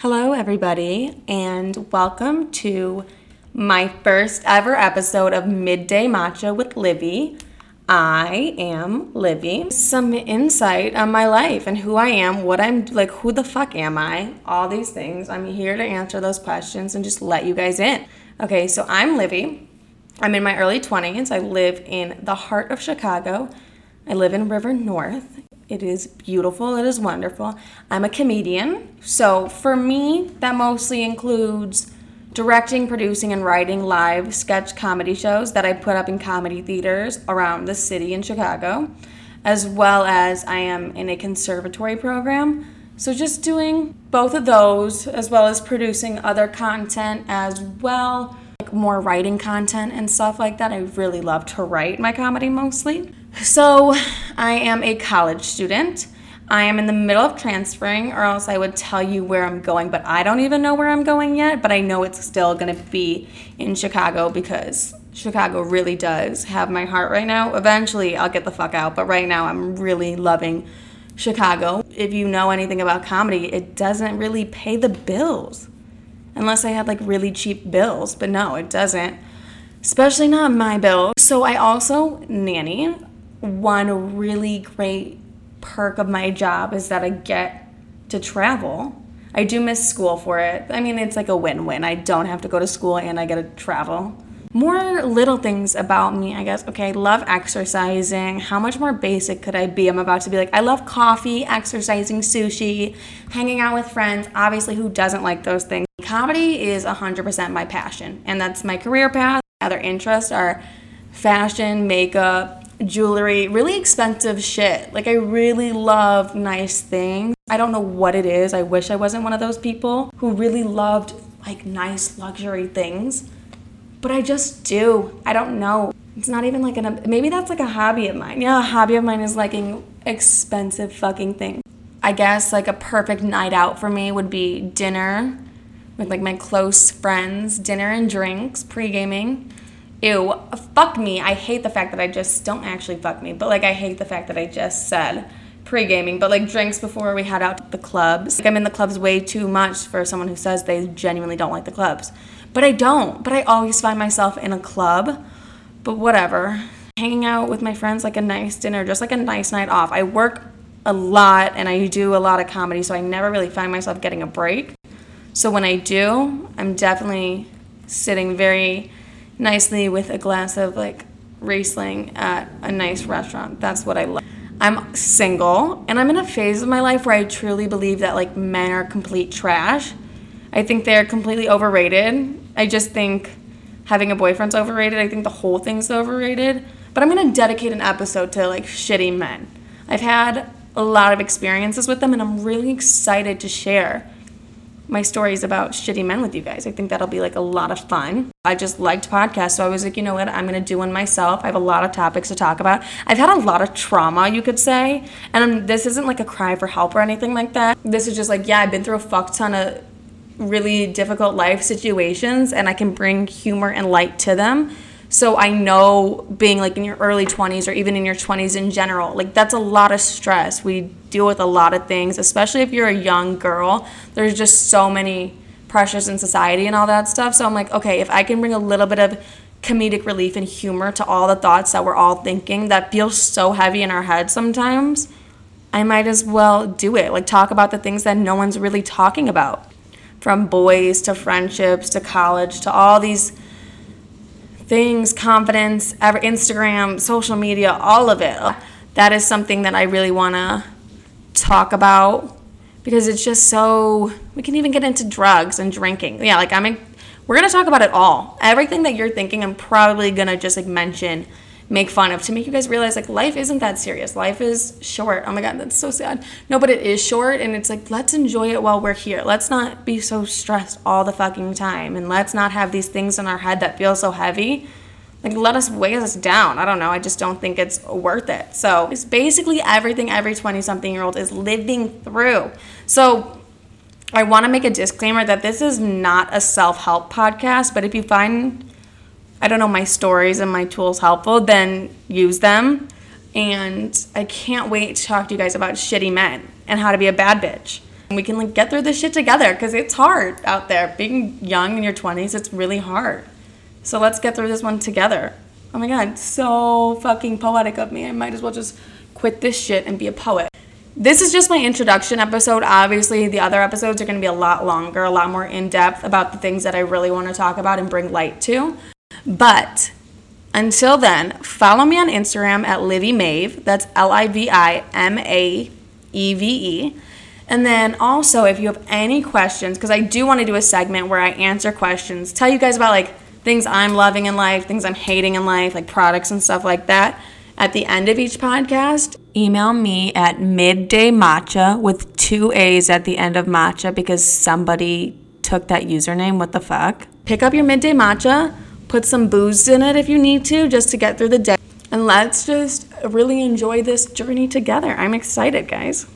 Hello, everybody, and welcome to my first ever episode of Midday Matcha with Livy. I am Livy. Some insight on my life and who I am, what I'm like, who the fuck am I? All these things. I'm here to answer those questions and just let you guys in. Okay, so I'm Livy. I'm in my early 20s. I live in the heart of Chicago. I live in River North. It is beautiful. It is wonderful. I'm a comedian. So for me, that mostly includes directing, producing, and writing live sketch comedy shows that I put up in comedy theaters around the city in Chicago, as well as I am in a conservatory program. So just doing both of those, as well as producing other content as well, like more writing content and stuff like that. I really love to write my comedy mostly. So, I am a college student. I am in the middle of transferring, or else I would tell you where I'm going, but I don't even know where I'm going yet. But I know it's still going to be in Chicago because Chicago really does have my heart right now. Eventually, I'll get the fuck out, but right now, I'm really loving Chicago. If you know anything about comedy, it doesn't really pay the bills unless I had like really cheap bills, but no, it doesn't. Especially not my bill. So I also nanny one really great perk of my job is that I get to travel. I do miss school for it. I mean, it's like a win win. I don't have to go to school and I get to travel. More little things about me, I guess. Okay, I love exercising. How much more basic could I be? I'm about to be like, I love coffee, exercising, sushi, hanging out with friends. Obviously, who doesn't like those things? Comedy is 100% my passion, and that's my career path. Other interests are fashion, makeup, jewelry, really expensive shit. Like I really love nice things. I don't know what it is. I wish I wasn't one of those people who really loved like nice luxury things. But I just do. I don't know. It's not even like an maybe that's like a hobby of mine. Yeah, a hobby of mine is liking expensive fucking things. I guess like a perfect night out for me would be dinner with like my close friends, dinner and drinks, pre-gaming ew, fuck me. I hate the fact that I just don't actually fuck me, but like I hate the fact that I just said pre gaming, but like drinks before we head out to the clubs. Like I'm in the clubs way too much for someone who says they genuinely don't like the clubs. But I don't. But I always find myself in a club. But whatever. Hanging out with my friends, like a nice dinner, just like a nice night off. I work a lot and I do a lot of comedy, so I never really find myself getting a break. So when I do, I'm definitely sitting very nicely with a glass of like Riesling at a nice restaurant. That's what I love. I'm single and I'm in a phase of my life where I truly believe that like men are complete trash. I think they're completely overrated. I just think having a boyfriend's overrated. I think the whole thing's overrated. But I'm to dedicate an episode to like shitty men. I've had a lot of experiences with them and I'm really excited to share my stories about shitty men with you guys. I think that'll be like a lot of fun. I just liked podcasts, so I was like, you know what, I'm gonna do one myself. I have a lot of topics to talk about. I've had a lot of trauma, you could say, and I'm, this isn't like a cry for help or anything like that. This is just like, yeah, I've been through a fuck ton of really difficult life situations, and I can bring humor and light to them. So I know being like in your early 20s or even in your 20s in general, like that's a lot of stress. We deal with a lot of things, especially if you're a young girl. There's just so many pressures in society and all that stuff. So I'm like, okay, if I can bring a little bit of comedic relief and humor to all the thoughts that we're all thinking that feel so heavy in our heads sometimes, I might as well do it. Like talk about the things that no one's really talking about. From boys to friendships to college to all these things, confidence, Instagram, social media, all of it. That is something that I really want to talk about because it's just so we can even get into drugs and drinking. Yeah, like I'm we're going to talk about it all. Everything that you're thinking I'm probably going to just like mention make fun of to make you guys realize like life isn't that serious. Life is short. Oh my god, that's so sad. No, but it is short and it's like let's enjoy it while we're here. Let's not be so stressed all the fucking time and let's not have these things in our head that feel so heavy. Like let us weigh us down. I don't know. I just don't think it's worth it. So it's basically everything every 20 something year old is living through. So I want to make a disclaimer that this is not a self help podcast, but if you find I don't know, my stories and my tools helpful, then use them. And I can't wait to talk to you guys about shitty men and how to be a bad bitch. We can like get through this shit together because it's hard out there. Being young in your 20s, it's really hard. So let's get through this one together. Oh my god, so fucking poetic of me. I might as well just quit this shit and be a poet. This is just my introduction episode. Obviously, the other episodes are going to be a lot longer, a lot more in depth about the things that I really want to talk about and bring light to. But until then, follow me on Instagram at Livy Maeve. That's L I V I M A E V E. And then also, if you have any questions, because I do want to do a segment where I answer questions, tell you guys about like things I'm loving in life, things I'm hating in life, like products and stuff like that. At the end of each podcast, email me at midday matcha with two A's at the end of matcha because somebody took that username. What the fuck? Pick up your midday matcha, put some booze in it if you need to, just to get through the day. And let's just really enjoy this journey together. I'm excited, guys.